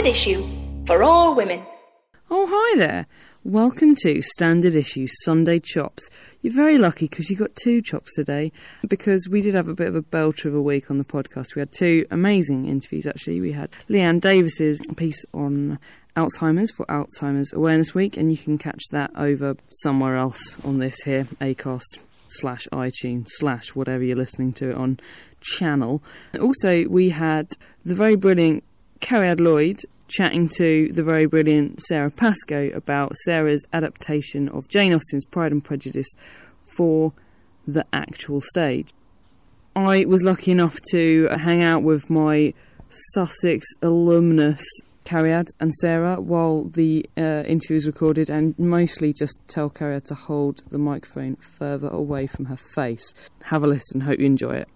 Standard Issue for all women. Oh, hi there. Welcome to Standard Issue Sunday Chops. You're very lucky because you got two chops today because we did have a bit of a belter of a week on the podcast. We had two amazing interviews actually. We had Leanne Davis's piece on Alzheimer's for Alzheimer's Awareness Week, and you can catch that over somewhere else on this here, Acast slash iTunes slash whatever you're listening to it on channel. Also, we had the very brilliant Cariad Lloyd chatting to the very brilliant Sara Pascoe about Sara's adaptation of Jane Austen's Pride and Prejudice for the actual stage. I was lucky enough to hang out with my Sussex alumnus Cariad and Sara while the uh, interview was recorded and mostly just tell Cariad to hold the microphone further away from her face. Have a listen, hope you enjoy it.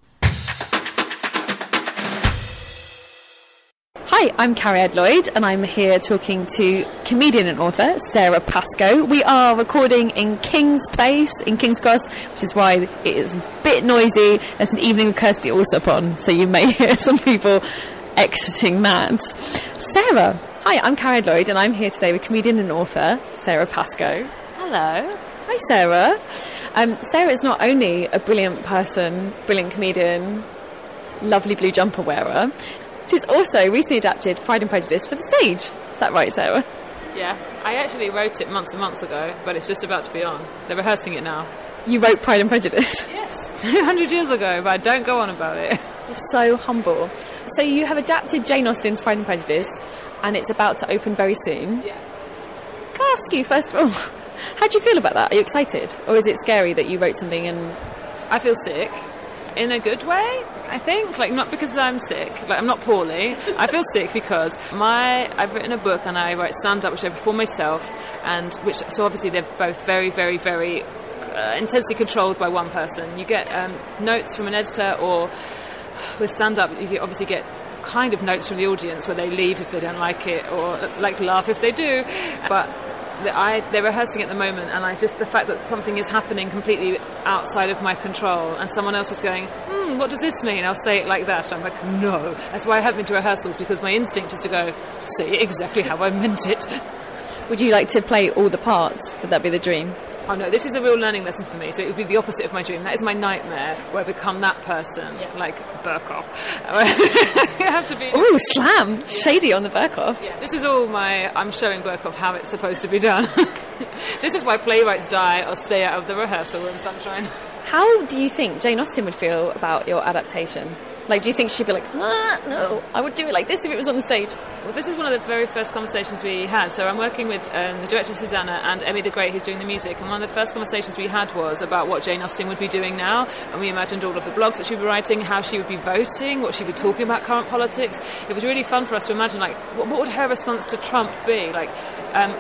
Hi, I'm Cariad Lloyd, and I'm here talking to comedian and author Sara Pascoe. We are recording in King's Place in King's Cross, which is why it is a bit noisy. There's an evening with Kirsty Allsopp on, so you may hear some people exiting that. Sara, hi, I'm Cariad Lloyd, and I'm here today with comedian and author Sara Pascoe. Hello. Hi, Sara. Um, Sara is not only a brilliant person, brilliant comedian, lovely blue jumper wearer. She's also recently adapted Pride and Prejudice for the stage. Is that right, Sara? Yeah, I actually wrote it months and months ago, but it's just about to be on. They're rehearsing it now. You wrote Pride and Prejudice. Yes, 200 years ago, but I don't go on about it. You're so humble. So you have adapted Jane Austen's Pride and Prejudice, and it's about to open very soon. Yeah. Can I ask you first of all, how do you feel about that? Are you excited, or is it scary that you wrote something and I feel sick. In a good way, I think. Like not because I'm sick. Like I'm not poorly. I feel sick because my I've written a book and I write stand up, which I perform myself, and which so obviously they're both very, very, very uh, intensely controlled by one person. You get um, notes from an editor, or with stand up, you obviously get kind of notes from the audience where they leave if they don't like it, or like laugh if they do, but that I, they're rehearsing at the moment, and I just the fact that something is happening completely outside of my control, and someone else is going, hmm, what does this mean? I'll say it like that. I'm like, no. That's why I haven't been to rehearsals because my instinct is to go, say exactly how I meant it. would you like to play all the parts? Would that be the dream? Oh no, this is a real learning lesson for me. So it would be the opposite of my dream. That is my nightmare, where I become that person, like Berkoff. you have to be. Ooh, slam! Shady on the back off. Yeah, this is all my. I'm showing Berkoff how it's supposed to be done. this is why playwrights die or stay out of the rehearsal room, sunshine. How do you think Jane Austen would feel about your adaptation? Like, do you think she'd be like, ah, no, I would do it like this if it was on the stage? Well, this is one of the very first conversations we had. So I'm working with um, the director Susanna and Emmy the Great, who's doing the music. And one of the first conversations we had was about what Jane Austen would be doing now. And we imagined all of the blogs that she'd be writing, how she would be voting, what she'd be talking about current politics. It was really fun for us to imagine, like, what, what would her response to Trump be? Like, um,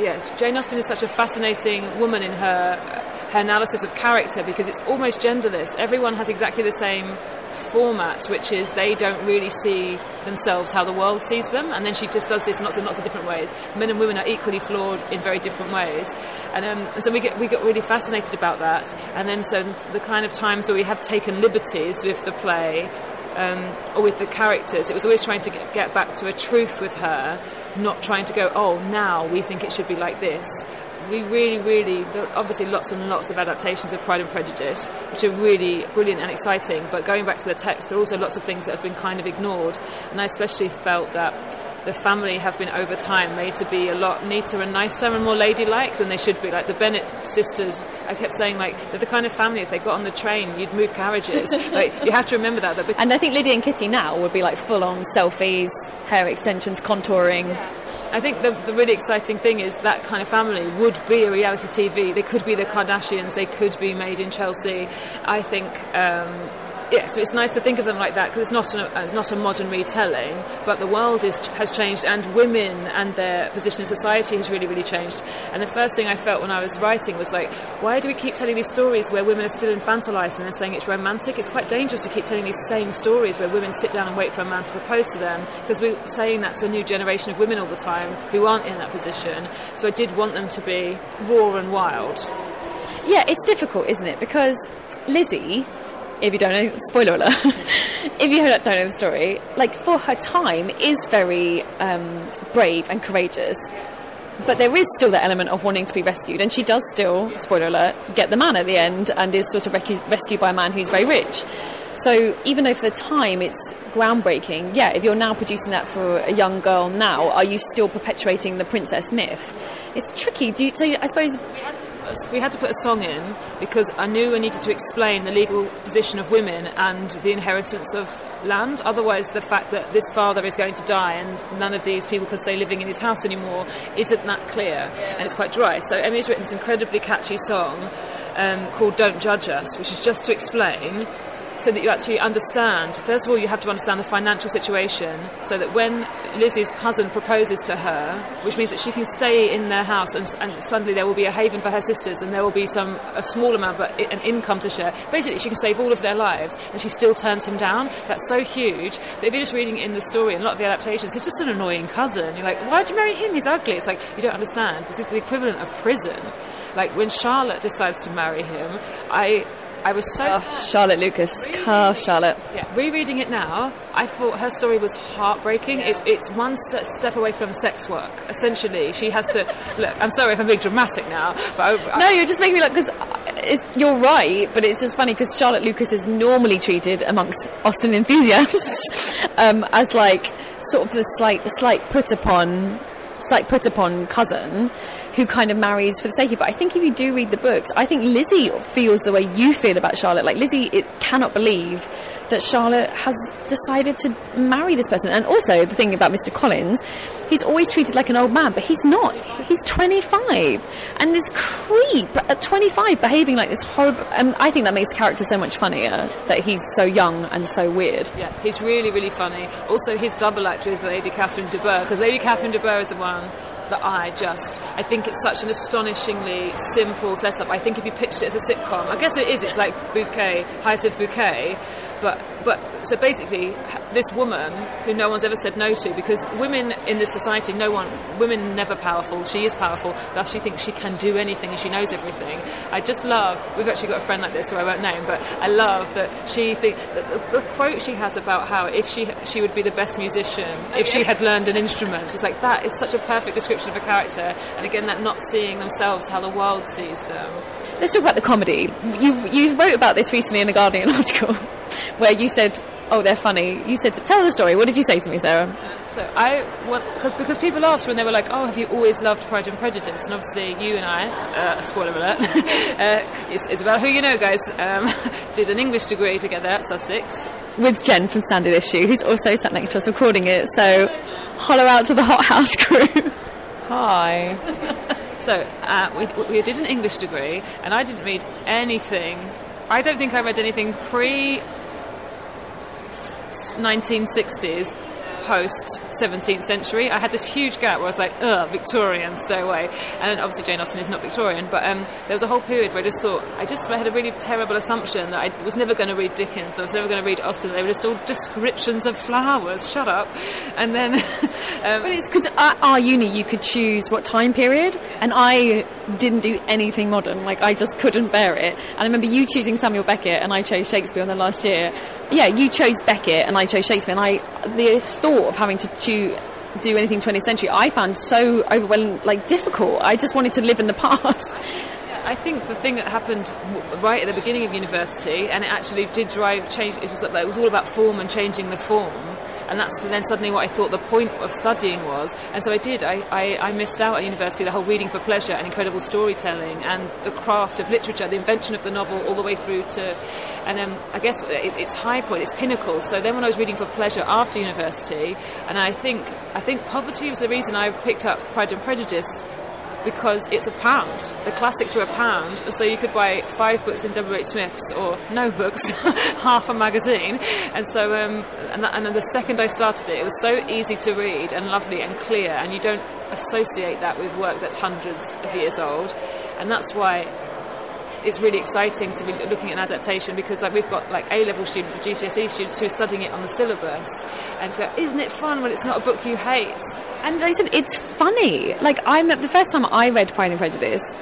yes, Jane Austen is such a fascinating woman in her her analysis of character because it's almost genderless. Everyone has exactly the same format, which is they don't really see themselves how the world sees them, and then she just does this in lots and lots of different ways. Men and women are equally flawed in very different ways, and, um, and so we get we got really fascinated about that. And then so the kind of times where we have taken liberties with the play. Um, or with the characters, it was always trying to get, get back to a truth with her, not trying to go, oh, now we think it should be like this, we really, really, obviously lots and lots of adaptations of Pride and Prejudice, which are really brilliant and exciting. But going back to the text, there are also lots of things that have been kind of ignored. And I especially felt that the family have been over time made to be a lot neater and nicer and more ladylike than they should be. Like the Bennett sisters, I kept saying like they're the kind of family if they got on the train, you'd move carriages. like you have to remember that. that and I think Lydia and Kitty now would be like full on selfies, hair extensions, contouring. Yeah. I think the, the really exciting thing is that kind of family would be a reality TV. They could be the Kardashians. They could be made in Chelsea. I think. Um, yeah, so it's nice to think of them like that because it's not a, it's not a modern retelling, but the world is, has changed and women and their position in society has really really changed. And the first thing I felt when I was writing was like, why do we keep telling these stories where women are still infantilized and they're saying it's romantic? It's quite dangerous to keep telling these same stories where women sit down and wait for a man to propose to them because we're saying that to a new generation of women all the time who aren't in that position. So I did want them to be raw and wild. Yeah, it's difficult, isn't it? Because Lizzie if you don't know, spoiler alert, if you don't know the story, like for her time, is very um, brave and courageous. But there is still that element of wanting to be rescued, and she does still, spoiler alert, get the man at the end and is sort of recu- rescued by a man who's very rich. So even though for the time it's groundbreaking, yeah, if you're now producing that for a young girl now, are you still perpetuating the princess myth? It's tricky. You, so I suppose we had to put a song in because I knew I needed to explain the legal position of women and the inheritance of land. Otherwise, the fact that this father is going to die and none of these people can stay living in his house anymore isn't that clear and it's quite dry. So Emmy's written this incredibly catchy song um, called Don't Judge Us, which is just to explain so that you actually understand. First of all, you have to understand the financial situation so that when Lizzie's cousin proposes to her, which means that she can stay in their house and, and suddenly there will be a haven for her sisters and there will be some a small amount but an income to share. Basically, she can save all of their lives and she still turns him down. That's so huge that if you're just reading in the story and a lot of the adaptations, he's just an annoying cousin. You're like, why'd you marry him? He's ugly. It's like, you don't understand. This is the equivalent of prison. Like when Charlotte decides to marry him, I I was so oh, Charlotte Lucas, car Charlotte. Yeah, rereading it now, I thought her story was heartbreaking. It's, it's one step away from sex work. Essentially, she has to look. I'm sorry if I'm being dramatic now, but I, no, you're just making me look because you're right. But it's just funny because Charlotte Lucas is normally treated amongst Austen enthusiasts um, as like sort of the slight, the slight put upon, slight put upon cousin who kind of marries for the sake of it. But I think if you do read the books, I think Lizzie feels the way you feel about Charlotte. Like Lizzie it cannot believe that Charlotte has decided to marry this person. And also the thing about Mr. Collins, he's always treated like an old man, but he's not. He's 25. And this creep at 25 behaving like this horrible. And I think that makes the character so much funnier that he's so young and so weird. Yeah, he's really, really funny. Also, his double act with Lady Catherine de Bourgh, because Lady Catherine de Bourgh is the one that I just I think it's such an astonishingly simple setup. I think if you pitched it as a sitcom, I guess it is. It's like Bouquet, Hyacinth Bouquet, but but so basically, this woman who no one's ever said no to, because women in this society, no one, women never powerful. She is powerful. Thus, she thinks she can do anything and she knows everything. I just love. We've actually got a friend like this who I won't name, but I love that she think the, the, quote she has about how if she she would be the best musician if she had learned an instrument. It's like that is such a perfect description of a character. And again, that not seeing themselves how the world sees them. Let's talk about the comedy. You you wrote about this recently in a Guardian article where you said, "Oh, they're funny." You said, "Tell the story." What did you say to me, Sara? So I because because people asked when they were like, "Oh, have you always loved Pride and Prejudice?" And obviously, you and I, uh, spoiler alert, uh, it's, it's, about who you know, guys. Um, did an English degree together at Sussex with Jen from Standard Issue, who's also sat next to us recording it. So, holler out to the Hot House crew. Hi. So uh, we, we did an English degree, and I didn't read anything. I don't think I read anything pre 1960s post 17th century. I had this huge gap where I was like, ugh, Victorian, stay away. And obviously Jane Austen is not Victorian, but um, there was a whole period where I just thought, I just had a really terrible assumption that I was never going to read Dickens, I was never going to read Austen. They were just all descriptions of flowers, shut up. And then. um, but it's because at our uni you could choose what time period, and I didn't do anything modern. Like, I just couldn't bear it. And I remember you choosing Samuel Beckett, and I chose Shakespeare in the last year. Yeah, you chose Beckett, and I chose Shakespeare, and I the thought of having to choose do anything 20th century I found so overwhelming like difficult I just wanted to live in the past I think the thing that happened right at the beginning of university and it actually did drive change it was that it was all about form and changing the form and that's then suddenly what I thought the point of studying was. And so I did. I, I, I, missed out at university the whole reading for pleasure and incredible storytelling and the craft of literature, the invention of the novel, all the way through to, and then I guess it's high point, it's pinnacle. So then when I was reading for pleasure after university, and I think I think poverty was the reason I picked up Pride and Prejudice because it's a pound. The classics were a pound, and so you could buy five books in W.H. Smith's or no books, half a magazine. And so, um, and, that, and then the second I started it, it was so easy to read and lovely and clear, and you don't associate that with work that's hundreds of years old. And that's why it's really exciting to be looking at an adaptation because like we've got like A level students or GCSE students who are studying it on the syllabus and so isn't it fun when it's not a book you hate and I said it's funny like I'm the first time I read Pride and Prejudice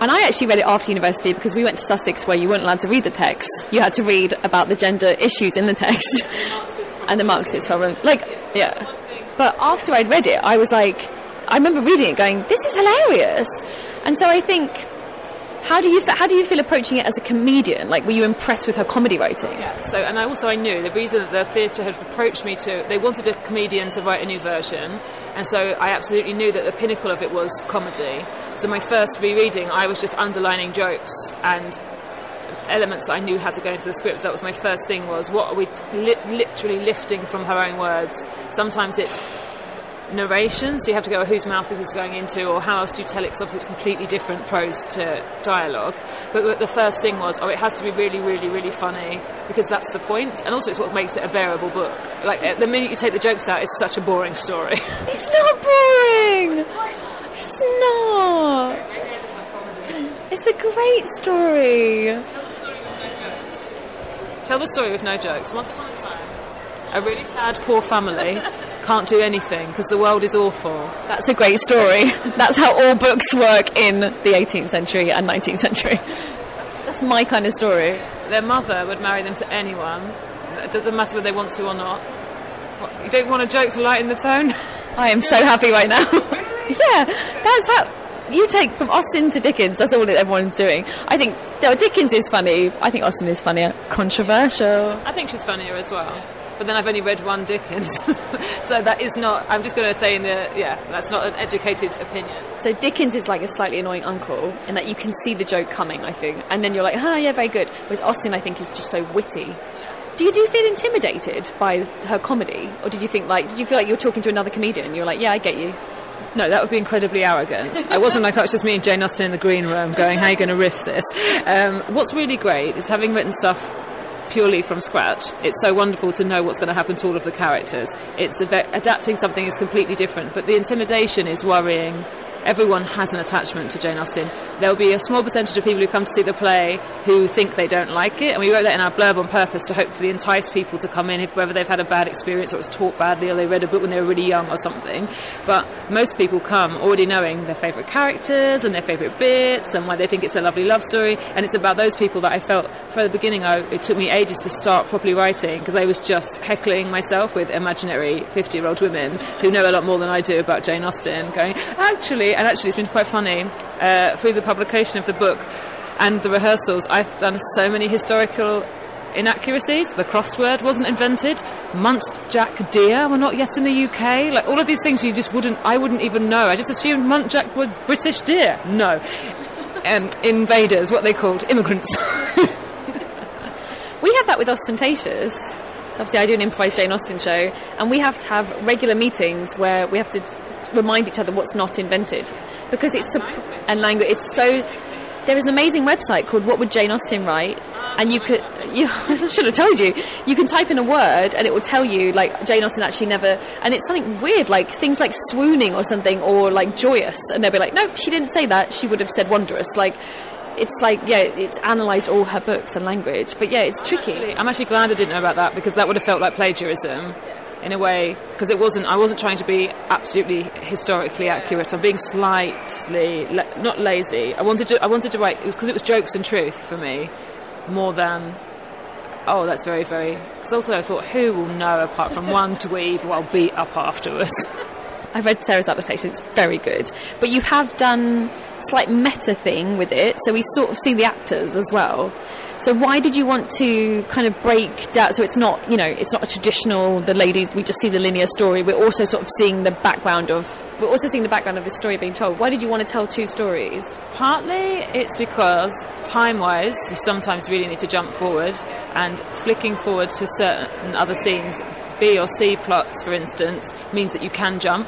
And I actually read it after university because we went to Sussex where you weren't allowed to read the text. You had to read about the gender issues in the text and the Marxist problem. Like, yeah. But after I'd read it, I was like, I remember reading it going, this is hilarious. And so I think how do you how do you feel approaching it as a comedian? Like, were you impressed with her comedy writing? Yeah. So, and I also I knew the reason that the theatre had approached me to they wanted a comedian to write a new version, and so I absolutely knew that the pinnacle of it was comedy. So my first rereading, I was just underlining jokes and elements that I knew had to go into the script. That was my first thing. Was what are we li- literally lifting from her own words? Sometimes it's narration, so you have to go, whose mouth is this going into, or how else do you tell it? Because obviously it's completely different prose to dialogue. But the first thing was, oh, it has to be really, really, really funny because that's the point, and also it's what makes it a bearable book. Like uh, the minute you take the jokes out, it's such a boring story. It's not boring. It's not. It's a great story. Tell the story with no jokes. Once upon a time, a really sad, poor family can't do anything because the world is awful. That's a great story. That's how all books work in the 18th century and 19th century. That's, that's my kind of story. Their mother would marry them to anyone. It doesn't matter whether they want to or not. What, you don't want a joke to lighten the tone? I am so happy right now. yeah, that's how. You take from Austen to Dickens. That's all that everyone's doing. I think Dickens is funny. I think Austen is funnier. Controversial. I think she's funnier as well. But then I've only read one Dickens, so that is not. I'm just going to say in the yeah, that's not an educated opinion. So Dickens is like a slightly annoying uncle, in that you can see the joke coming. I think, and then you're like, ah, yeah, very good. Whereas Austen, I think, is just so witty. Do you, do you feel intimidated by her comedy, or did you think like, did you feel like you were talking to another comedian? You're like, yeah, I get you. No, that would be incredibly arrogant. I wasn't like, oh, it's just me and Jane Austen in the green room going, how are you going to riff this? Um, what's really great is having written stuff purely from scratch, it's so wonderful to know what's going to happen to all of the characters. It's adapting something is completely different, but the intimidation is worrying everyone has an attachment to Jane Austen. There'll be a small percentage of people who come to see the play who think they don't like it, and we wrote that in our blurb on purpose to hopefully entice people to come in, if whether they've had a bad experience or it was taught badly or they read a book when they were really young or something. But most people come already knowing their favourite characters and their favourite bits and why they think it's a lovely love story, and it's about those people that I felt from the beginning. I, it took me ages to start properly writing because I was just heckling myself with imaginary 50 year old women who know a lot more than I do about Jane Austen, going, actually, and actually, it's been quite funny uh, through the publication of the book and the rehearsals. I've done so many historical inaccuracies. The crossword wasn't invented. Muntjac deer were not yet in the UK. Like all of these things, you just wouldn't. I wouldn't even know. I just assumed Muntjac were British deer. No, um, invaders, what they called immigrants. we have that with ostentatious. So obviously, I do an improvised Jane Austen show, and we have to have regular meetings where we have to remind each other what's not invented because it's a, and language. It's so. There is an amazing website called What Would Jane Austen Write, and you could. You, I should have told you. You can type in a word, and it will tell you like Jane Austen actually never. And it's something weird, like things like swooning or something, or like joyous, and they'll be like, no, she didn't say that. She would have said wondrous, like it's like yeah, it's analysed all her books and language. But yeah, it's tricky. Actually, I'm actually glad I didn't know about that because that would have felt like plagiarism in a way because it wasn't I wasn't trying to be absolutely historically accurate I'm being slightly la- not lazy I wanted to I wanted to write it was because it was jokes and truth for me more than oh that's very very because also I thought who will know apart from one dweeb who I'll beat up afterwards I've read Sara's adaptation it's very good but you have done a slight meta thing with it so we sort of see the actors as well so why did you want to kind of break down? So it's not, you know, it's not a traditional. The ladies, we just see the linear story. We're also sort of seeing the background of. We're also seeing the background of the story being told. Why did you want to tell two stories? Partly, it's because time-wise, you sometimes really need to jump forward, and flicking forward to certain other scenes, B or C plots, for instance, means that you can jump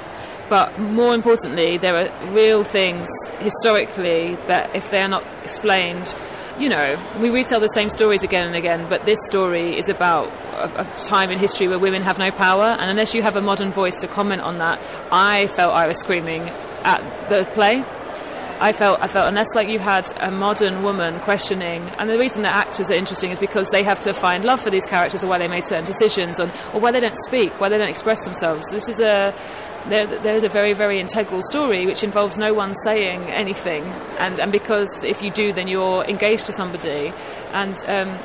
but more importantly, there are real things historically that, if they are not explained, you know, we retell the same stories again and again, but this story is about a, a, time in history where women have no power, and unless you have a modern voice to comment on that, I felt I was screaming at the play. I felt I felt unless like you had a modern woman questioning, and the reason that actors are interesting is because they have to find love for these characters or why they made certain decisions, on, or why they don't speak, why they don't express themselves. This is a there, there is a very, very integral story which involves no one saying anything, and, and because if you do, then you're engaged to somebody, and um,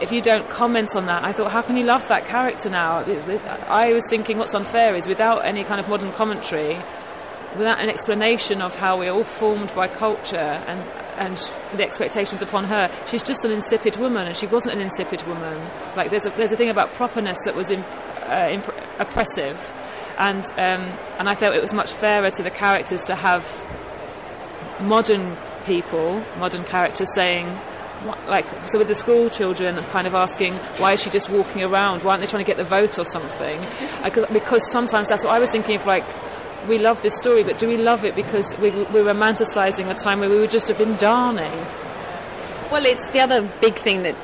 if you don't comment on that, I thought, how can you love that character now? I was thinking, what's unfair is without any kind of modern commentary, without an explanation of how we're all formed by culture and and the expectations upon her, she's just an insipid woman, and she wasn't an insipid woman. Like there's a there's a thing about properness that was imp, uh, imp- oppressive and um, and I felt it was much fairer to the characters to have modern people, modern characters saying. Like so, with the school children, kind of asking why is she just walking around? Why aren't they trying to get the vote or something? Because, because sometimes that's what I was thinking. of like we love this story, but do we love it because we, we're romanticising a time where we would just have been darning? Well, it's the other big thing that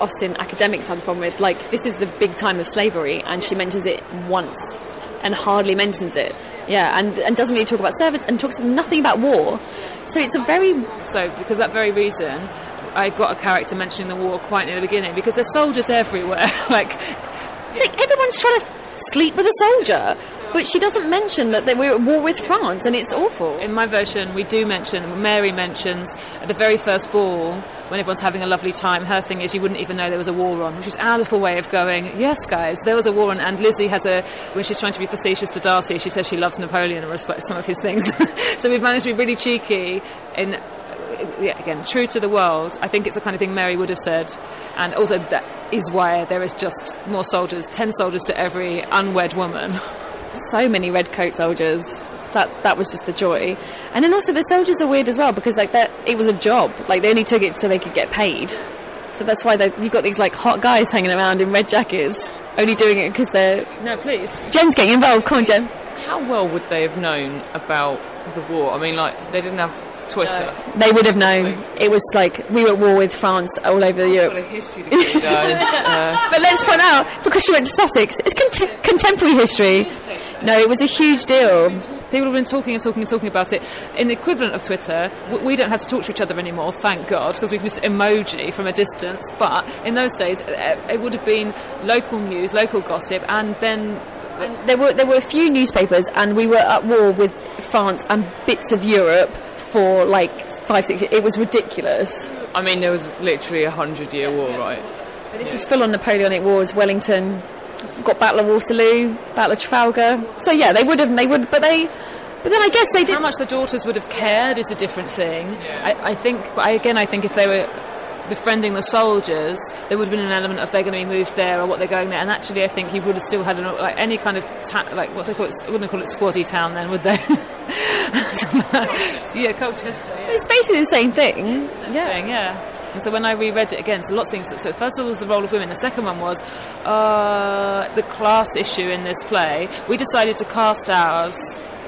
Austen academics had a problem with. Like, this is the big time of slavery, and she mentions it once and hardly mentions it. Yeah, and, and doesn't really talk about servants and talks nothing about war. So it's a very. So, because that very reason, I got a character mentioning the war quite near the beginning because there's soldiers everywhere. like, like, everyone's trying to sleep with a soldier. But she doesn't mention that they were at war with France, and it's awful. In my version, we do mention, Mary mentions at the very first ball, when everyone's having a lovely time, her thing is you wouldn't even know there was a war on, which is our little way of going, yes, guys, there was a war on. And Lizzie has a, when she's trying to be facetious to Darcy, she says she loves Napoleon and respects some of his things. so we've managed to be really cheeky in yeah, again, true to the world. I think it's the kind of thing Mary would have said, and also that is why there is just more soldiers, ten soldiers to every unwed woman. So many redcoat soldiers. That that was just the joy, and then also the soldiers are weird as well because like that it was a job. Like they only took it so they could get paid. So that's why you've got these like hot guys hanging around in red jackets, only doing it because they're. No, please. Jen's getting involved. Come on, Jen. How well would they have known about the war? I mean, like they didn't have Twitter. No. They would have known. It was like we were at war with France all over Europe. A history degree, guys. uh, but let's point out, because she went to Sussex, it's cont- contemporary history. No, it was a huge deal. People have been talking and talking and talking about it. In the equivalent of Twitter, we don't have to talk to each other anymore, thank God, because we can just emoji from a distance. But in those days, it would have been local news, local gossip, and then and there were there were a few newspapers, and we were at war with France and bits of Europe for like five, six years. It was ridiculous. I mean, there was literally a hundred year war, right? But this yeah. is full on Napoleonic Wars, Wellington, got Battle of Waterloo, Battle of Trafalgar. So yeah, they would have, they would, but they. But then I guess they did. How much the daughters would have cared is a different thing. Yeah. I, I think, but again, I think if they were befriending the soldiers, there would have been an element of they're going to be moved there or what they're going there. And actually, I think he would have still had an, like any kind of ta- like what do they call it? Wouldn't call it squaddy town then? Would they? yeah, Colchester. Yeah. It's basically the same thing. Same yeah. Thing, yeah. And so when I reread it again, so lots of things. That, so first of all was the role of women. The second one was uh, the class issue in this play. We decided to cast ours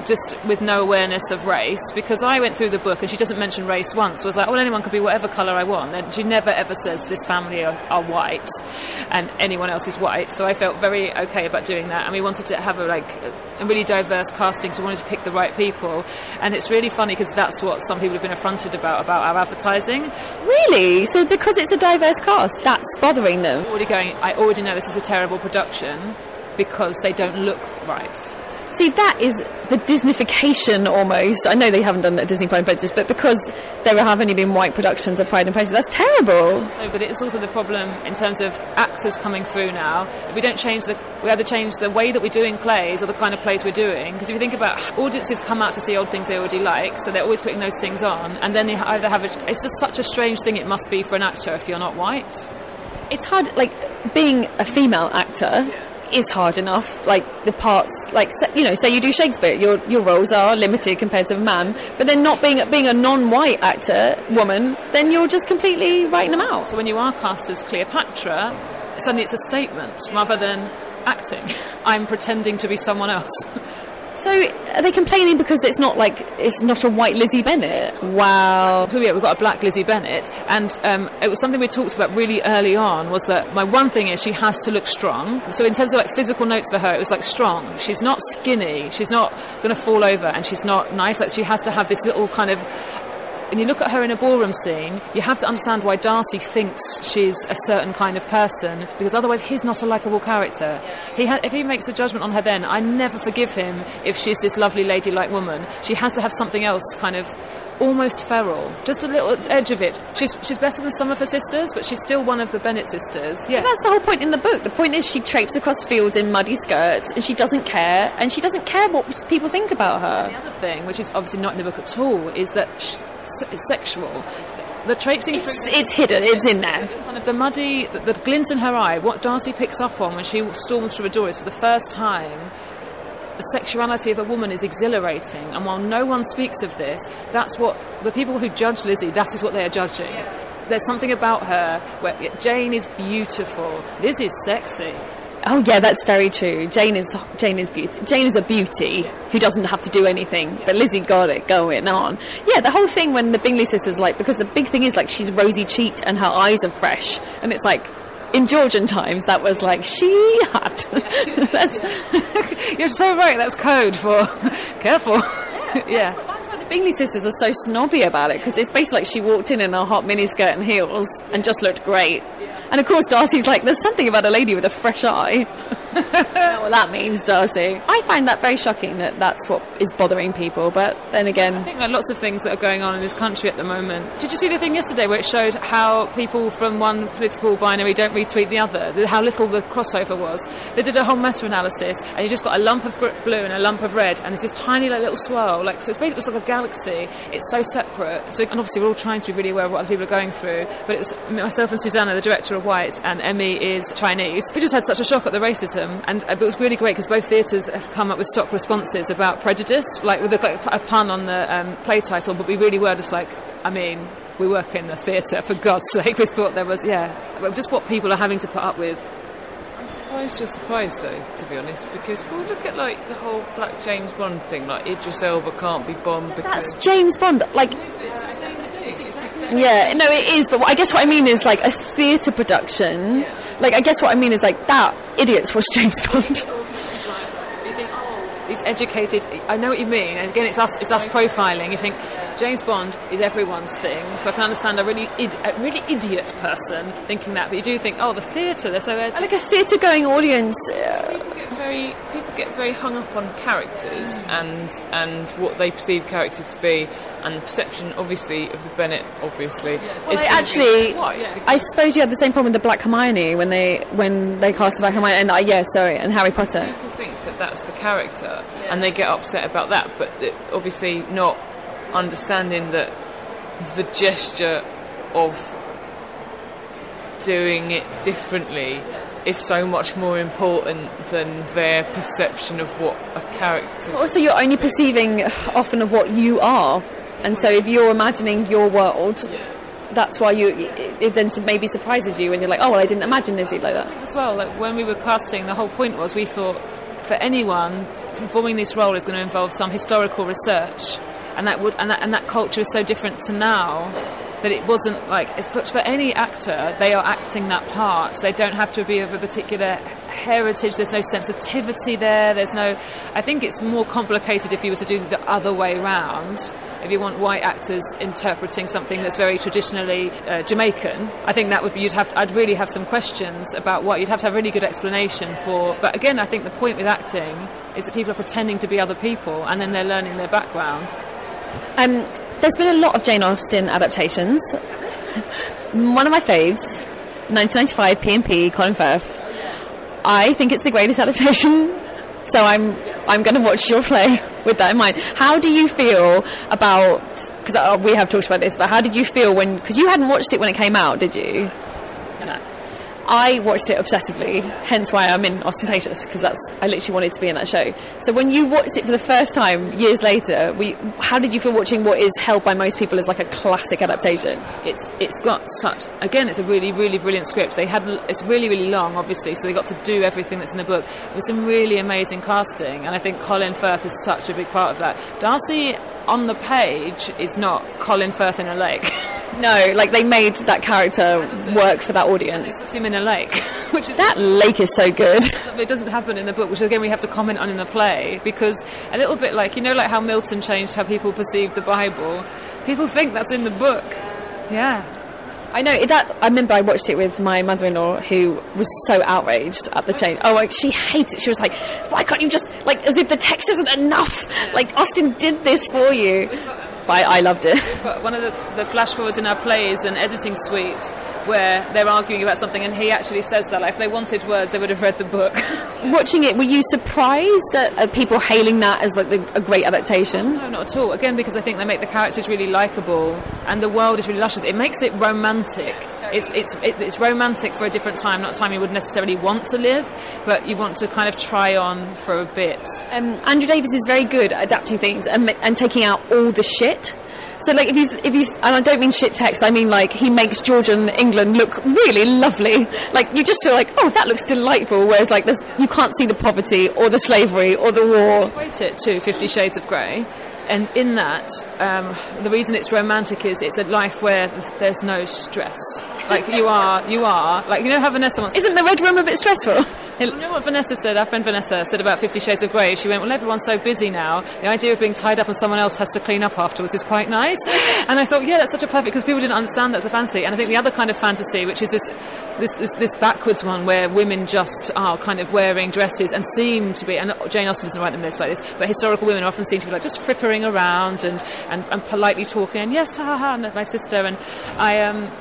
just with no awareness of race because I went through the book and she doesn't mention race once. Was like, well, anyone could be whatever colour I want. And she never ever says this family are, are, white and anyone else is white. So I felt very okay about doing that. And we wanted to have a like a really diverse casting, so we wanted to pick the right people. And it's really funny because that's what some people have been affronted about about our advertising. Really? So because it's a diverse cast, that's bothering them. Already going. I already know this is a terrible production because they don't look right. See, that is the Disneyfication almost. I know they haven't done that at Disney Pride and Prejudice, but because there have only been white productions of Pride and Prejudice, that's terrible. So, but it's also the problem in terms of actors coming through now. If we don't change the, we either change the way that we're doing plays or the kind of plays we're doing. Because if you think about audiences come out to see old things they already like, so they're always putting those things on, and then they either have a, it's just such a strange thing it must be for an actor if you're not white. It's hard, like being a female actor. Yeah is hard enough. Like the parts, like you know, say you do Shakespeare, your your roles are limited compared to a man. But then not being being a non-white actor, woman, then you're just completely writing them out. So when you are cast as Cleopatra, suddenly it's a statement rather than acting. I'm pretending to be someone else. So are they complaining because it's not like it's not a white Lizzie Bennet? Wow. So yeah, we've got a black Lizzie Bennet, and um, it was something we talked about really early on. Was that my one thing is she has to look strong. So in terms of like physical notes for her, it was like strong. She's not skinny. She's not going to fall over, and she's not nice. Like she has to have this little kind of when you look at her in a ballroom scene, you have to understand why Darcy thinks she's a certain kind of person, because otherwise he's not a likable character. He ha- if he makes a judgment on her then, I never forgive him if she's this lovely ladylike woman. She has to have something else kind of almost feral, just a little edge of it. She's, she's better than some of her sisters, but she's still one of the Bennett sisters. Yeah. That's the whole point in the book. The point is she traipses across fields in muddy skirts and she doesn't care, and she doesn't care what people think about her. The other thing, which is obviously not in the book at all, is that sh- it's sexual. The traipsing It's, through it's hidden, it's in there. kind of the muddy, the, the glint in her eye. What Darcy picks up on when she storms through a door is for the first time. The sexuality of a woman is exhilarating, and while no one speaks of this, that's what the people who judge Lizzie. That is what they are judging. There's something about her where Jane is beautiful, Liz is sexy. Oh yeah, that's very true. Jane is Jane is beauty. Jane is a beauty who doesn't have to do anything. But Lizzie got it going on. Yeah, the whole thing when the Bingley sisters like because the big thing is like she's rosy cheeked and her eyes are fresh, and it's like in Georgian times that was like she had. that's, You're so right. That's code for careful. yeah. Bingley sisters are so snobby about it because it's basically like she walked in in a hot miniskirt and heels and just looked great. And of course, Darcy's like, there's something about a lady with a fresh eye. What that means, Darcy. I find that very shocking that that's what is bothering people. But then again, I think there are lots of things that are going on in this country at the moment. Did you see the thing yesterday where it showed how people from one political binary don't retweet the other? How little the crossover was. They did a whole meta-analysis, and you just got a lump of blue and a lump of red, and it's this tiny like, little swirl. Like so, it's basically it's like a galaxy. It's so separate. So, and obviously, we're all trying to be really aware of what other people are going through. But it was myself and Susanna, the director, of white, and Emmy is Chinese. We just had such a shock at the racism, and uh, it was really great because both theatres have come up with stock responses about prejudice, like with a, like, a pun on the um, play title. But we really were just like, I mean, we work in the theatre for God's sake. We thought there was, yeah, just what people are having to put up with. I'm surprised you're surprised though, to be honest, because well, look at like the whole Black James Bond thing. Like Idris Elba can't be Bond because that's James Bond. Like, yeah, no, it is. But I guess what I mean is like a theatre production. Like, I guess what I mean is like that. Idiots watch James Bond. He's educated. I know what you mean. And again, it's us, it's us profiling. You think James Bond is everyone's thing, so I can understand a really, id- a really idiot person thinking that. But you do think, oh, the theatre, they're so educated. like a theatre-going audience. Uh, people get very people get very hung up on characters and and what they perceive characters to be, and the perception, obviously, of the Bennett, obviously. is Well, actually, white. I suppose you had the same problem with the Black Hermione when they when they cast the Black Hermione and uh, yeah, sorry, and Harry Potter. people think that that's the character and they get upset about that but obviously not understanding that the gesture of doing it differently is so much more important than their perception of what a character Also, you're only perceiving often of what you are, and so if you're imagining your world, that's why you it, then maybe surprises you, and you're like, oh well, I didn't imagine Lizzie like that. as well. Like when we were casting, the whole point was we thought for anyone performing this role is going to involve some historical research, and that would and that, and that culture is so different to now that it wasn't like for any actor they are acting that part. They don't have to be of a particular heritage. There's no sensitivity there. There's no. I think it's more complicated if you were to do the other way round. If you want white actors interpreting something that's very traditionally uh, Jamaican, I think that would be you'd have to, I'd really have some questions about what you'd have to have a really good explanation for. But again, I think the point with acting is that people are pretending to be other people and then they're learning their background. Um, there's been a lot of Jane Austen adaptations. One of my faves, 1995 P&P, Colin Firth. I think it's the greatest adaptation, so I'm I'm going to watch your play with that in mind. How do you feel about? Because uh, we have talked about this, but how did you feel when? Because you hadn't watched it when it came out, did you? I watched it obsessively, hence why I'm in Ostentatious, because that's I literally wanted to be in that show. So when you watched it for the first time years later, we, how did you feel watching what is held by most people as like a classic adaptation? It's it's got such again. It's a really really brilliant script. They had it's really really long, obviously, so they got to do everything that's in the book with some really amazing casting. And I think Colin Firth is such a big part of that. Darcy on the page is not Colin Firth in a lake. No, like they made that character work for that audience. Him in a lake, which is That lake is so good. it doesn't happen in the book, which again we have to comment on in the play because a little bit like you know like how Milton changed how people perceive the Bible. People think that's in the book. Yeah. I know that. I remember I watched it with my mother-in-law, who was so outraged at the change. Oh, like, she hates it. She was like, "Why can't you just like as if the text isn't enough? Like Austen did this for you." But I, I loved it. But one of the, the flash forwards in our play is an editing suite where they're arguing about something, and he actually says that like, if they wanted words, they would have read the book. Watching it, were you surprised at, at people hailing that as like the, a great adaptation? No, not at all. Again, because I think they make the characters really likable and the world is really luscious. It makes it romantic. It's, it's, it's romantic for a different time, not a time you would necessarily want to live, but you want to kind of try on for a bit. Um, Andrew Davis is very good at adapting things and, and taking out all the shit. So, like, if you, if you, and I don't mean shit text, I mean like he makes Georgian England look really lovely. Like, you just feel like, oh, that looks delightful. Whereas, like, there's, you can't see the poverty or the slavery or the war. Equate it to Fifty Shades of Grey, and in that, um, the reason it's romantic is it's a life where there's no stress. Like you are, you are like you know how Vanessa wants. Isn't the red room a bit stressful? You know what Vanessa said? Our friend Vanessa said about Fifty Shades of Grey. She went, "Well, everyone's so busy now. The idea of being tied up and someone else has to clean up afterwards is quite nice." And I thought, yeah, that's such a perfect because people didn't understand that's a fantasy. And I think the other kind of fantasy, which is this, this, this, this backwards one, where women just are kind of wearing dresses and seem to be, and Jane Austen doesn't write them this like this, but historical women are often seem to be like just frippering around and, and, and politely talking. And yes, ha ha ha, and my sister. And I um,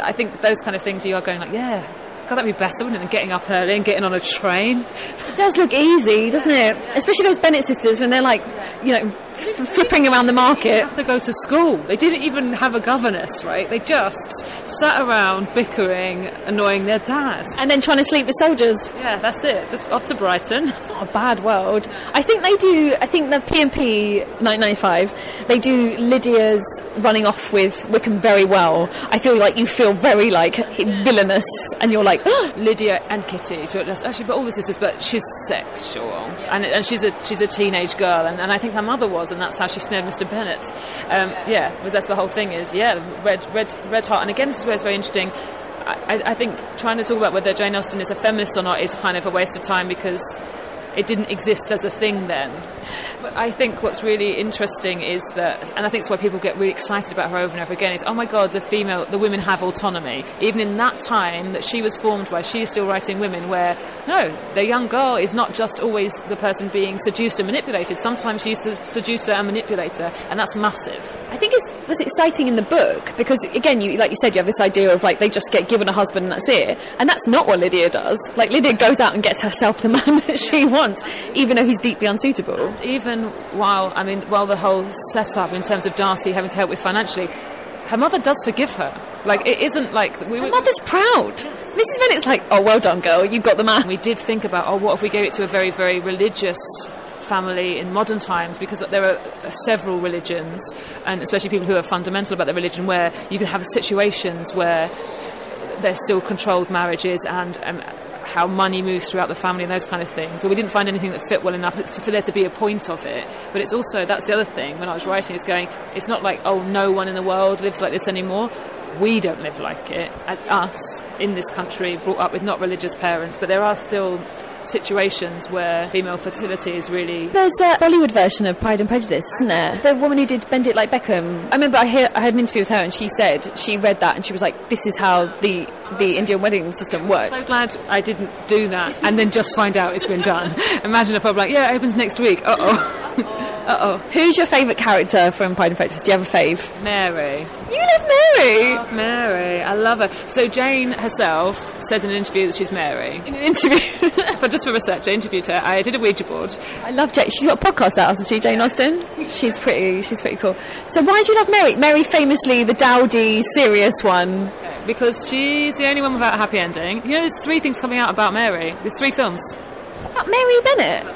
I think those kind of things you are going like, yeah. God, that'd be better, wouldn't it, than getting up early and getting on a train? It does look easy, doesn't it? Especially those Bennett sisters when they're like, you know, flipping around the market. have to go to school. They didn't even have a governess, right? They just sat around bickering, annoying their dads. And then trying to sleep with soldiers. Yeah, that's it. Just off to Brighton. It's not a bad world. I think they do. I think the PMP 995 they do Lydia's running off with Wickham very well. I feel like you feel very like villainous, and you're like, Lydia and Kitty, actually, but all the sisters, but she's sexual, and, and she's a she's a teenage girl, and, and I think her mother was, and that's how she snared Mr. Bennett. Um, yeah, because that's the whole thing is, yeah, red red red heart, and again, this is where it's very interesting. I- I think trying to talk about whether Jane Austen is a feminist or not is kind of a waste of time because it didn't exist as a thing then. I think what's really interesting is that, and I think it's why people get really excited about her over and over again, is oh my god, the female, the women have autonomy. Even in that time that she was formed by, she is still writing women where, no, the young girl is not just always the person being seduced and manipulated. Sometimes she's the seducer and manipulator, and that's massive. I think it's that's exciting in the book because again, you like you said, you have this idea of like they just get given a husband and that's it, and that's not what Lydia does. Like Lydia goes out and gets herself the man that she wants, even though he's deeply unsuitable. even while I mean, while the whole setup in terms of Darcy having to help with financially, her mother does forgive her. Like it isn't like we Her mother's proud. Mrs. Bennet's like, oh, well done, girl, you got the man. we did think about, oh, what if we gave it to a very, very religious family in modern times? Because there are several religions, and especially people who are fundamental about their religion, where you can have situations where there's still controlled marriages and um, how money moves throughout the family and those kind of things. Well, we didn't find anything that fit well enough for there to be a point of it. But it's also, that's the other thing, when I was writing, it's going, it's not like, oh, no one in the world lives like this anymore. We don't live like it. Us in this country, brought up with not religious parents, but there are still situations where female fertility is really There's a Bollywood version of Pride and Prejudice, isn't there? The woman who did Bend It Like Beckham. I remember I, hear, I had an interview with her, and she said she read that, and she was like, "This is how the the Indian wedding system works." so glad I didn't do that and then just find out it's been done. Imagine if I'm like, yeah, it opens next week. Uh oh. uh oh. Who's your favourite character from Pride and Prejudice? Do you have a fave? Mary. You love Mary. love Mary. I love her. So Jane herself said in an interview that she's Mary. In an interview. For just for research, I interviewed her. I did a Ouija board. I love Jane. She's got a podcast out, hasn't she, Jane Austen? She's pretty. She's pretty cool. So why do you love Mary? Mary, famously the dowdy, serious one. Because she's the only one without a happy ending. You know, there's three things coming out about Mary. There's three films. About Mary Bennett.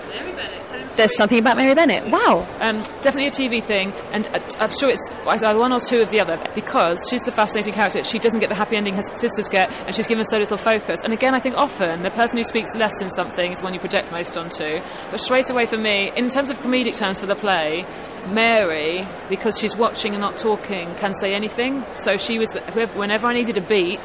There's something about Mary Bennett. Wow. Um, definitely a TV thing, and uh, I'm sure it's either one or two of the other because she's the fascinating character. She doesn't get the happy ending her sisters get, and she's given so little focus. And again, I think often the person who speaks less in something is the one you project most onto. But straight away for me, in terms of comedic terms for the play, Mary, because she's watching and not talking, can say anything. So she was, the- whenever I needed a beat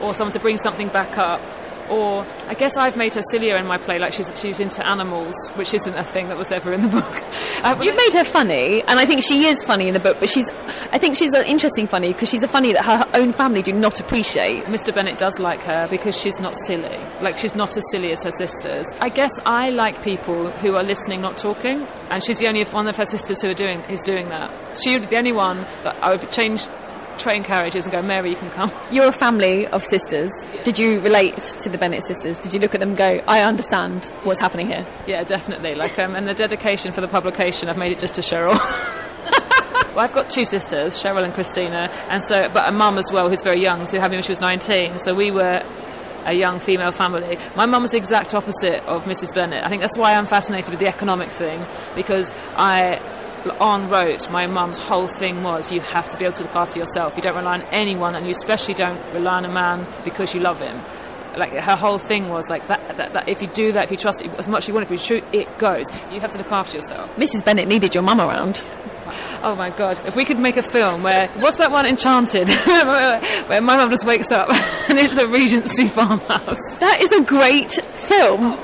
or someone to bring something back up, Or I guess I've made her sillier in my play, like she's she's into animals, which isn't a thing that was ever in the book. Uh, You've made her funny, and I think she is funny in the book. But she's, I think she's an interesting funny because she's a funny that her own family do not appreciate. Mr. Bennett does like her because she's not silly. Like she's not as silly as her sisters. I guess I like people who are listening, not talking. And she's the only one of her sisters who are doing is doing that. She would be the only one that I would change train carriages and go, Mary, you can come. You're a family of sisters. Did you relate to the Bennett sisters? Did you look at them and go, I understand what's happening here? Yeah, definitely. Like, um, and the dedication for the publication, I've made it just to Cheryl. well, I've got two sisters, Cheryl and Christina, and so, but a mum as well who's very young, so had me when she was 19. So we were a young female family. My mum was the exact opposite of Mrs. Bennett. I think that's why I'm fascinated with the economic thing because I on wrote my mum's whole thing was you have to be able to look after yourself. You don't rely on anyone, and you especially don't rely on a man because you love him. Like her whole thing was like that, that, that if you do that, if you trust it as much as you want, if you shoot, it goes. You have to look after yourself. Mrs. Bennett needed your mum around. Oh my god! If we could make a film where what's that one Enchanted, where my mum just wakes up and it's a Regency farmhouse. That is a great film.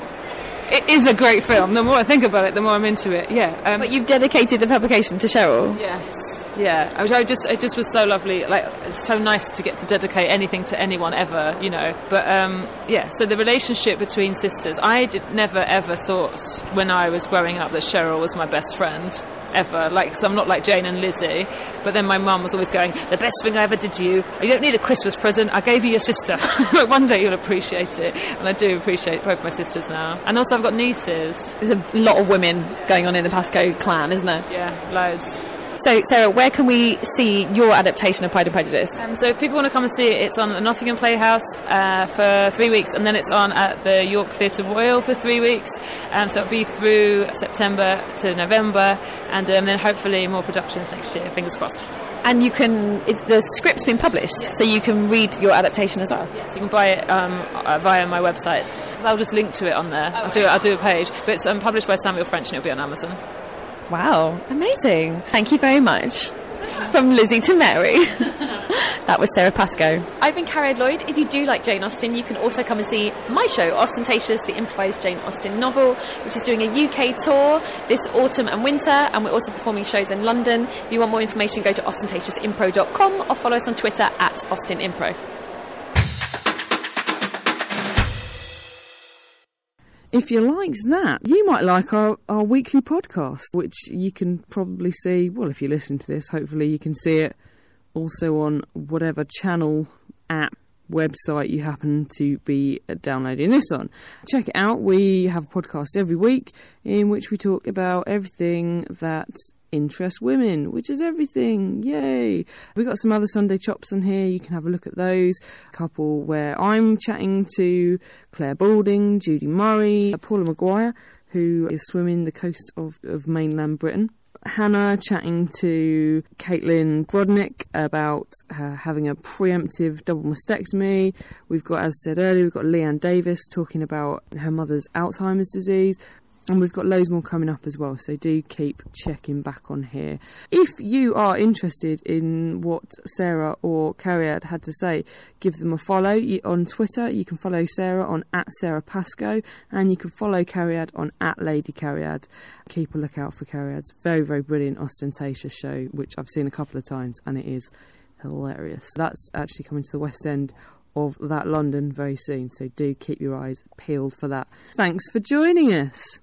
It is a great film. The more I think about it, the more I'm into it. Yeah. Um, But you've dedicated the publication to Cheryl. Yes. Yeah. I, was, I just it just was so lovely. Like it's so nice to get to dedicate anything to anyone ever. You know. But um, yeah. So the relationship between sisters, I did, never ever thought when I was growing up that Cheryl was my best friend ever. Like, so I'm not like Jane and Lizzie. But then my mum was always going, "The best thing I ever did to you. You don't need a Christmas present. I gave you your sister. One day you'll appreciate it." And I do appreciate both my sisters now. And also, I've got nieces. There's a lot of women going on in the Pascoe clan, isn't there? Yeah, loads. So, Sara, where can we see your adaptation of Pride and Prejudice? And so, if people want to come and see it, it's on the Nottingham Playhouse uh, for three weeks, and then it's on at the York Theatre Royal for three weeks. Um, so it'll be through September to November, and um, then hopefully more productions next year. Fingers crossed. And you can, the script's been published, so you can read your adaptation as well. Yes, you can buy it um, uh, via my website. I'll just link to it on there. I'll do I'll do a page, but it's um, published by Samuel French, and it'll be on Amazon. Wow, amazing. Thank you very much. From Lizzie to Mary. that was Sara Pascoe. I've been Cariad Lloyd. If you do like Jane Austen, you can also come and see my show, Austentatious, the improvised Jane Austen novel, which is doing a UK tour this autumn and winter, and we're also performing shows in London. If you want more information, go to austentatiousimpro.com or follow us on Twitter at AustinImpro. If you liked that, you might like our, our weekly podcast, which you can probably see. Well, if you listen to this, hopefully you can see it also on whatever channel, app, website you happen to be downloading this on. Check it out. We have a podcast every week in which we talk about everything that interests women, which is everything. Yay! We've got some other Sunday chops on here. You can have a look at those. A couple where I'm chatting to Clare Balding, Judy Murray, Paula Maguire, who is swimming the coast of, of mainland Britain. Hannah chatting to Caitlin Brodnick about uh, having a preemptive double mastectomy. We've got, as I said earlier, we've got Leanne Davis talking about her mother's Alzheimer's disease. And we've got loads more coming up as well, so do keep checking back on here. If you are interested in what Sara or Cariad had to say, give them a follow on Twitter. You can follow Sara on at Sara Pascoe, and you can follow Cariad on at Lady Cariad. Keep a lookout for Cariad's very, very brilliant Austentatious show, which I've seen a couple of times, and it is hilarious. That's actually coming to the West End of that London very soon, so do keep your eyes peeled for that. Thanks for joining us.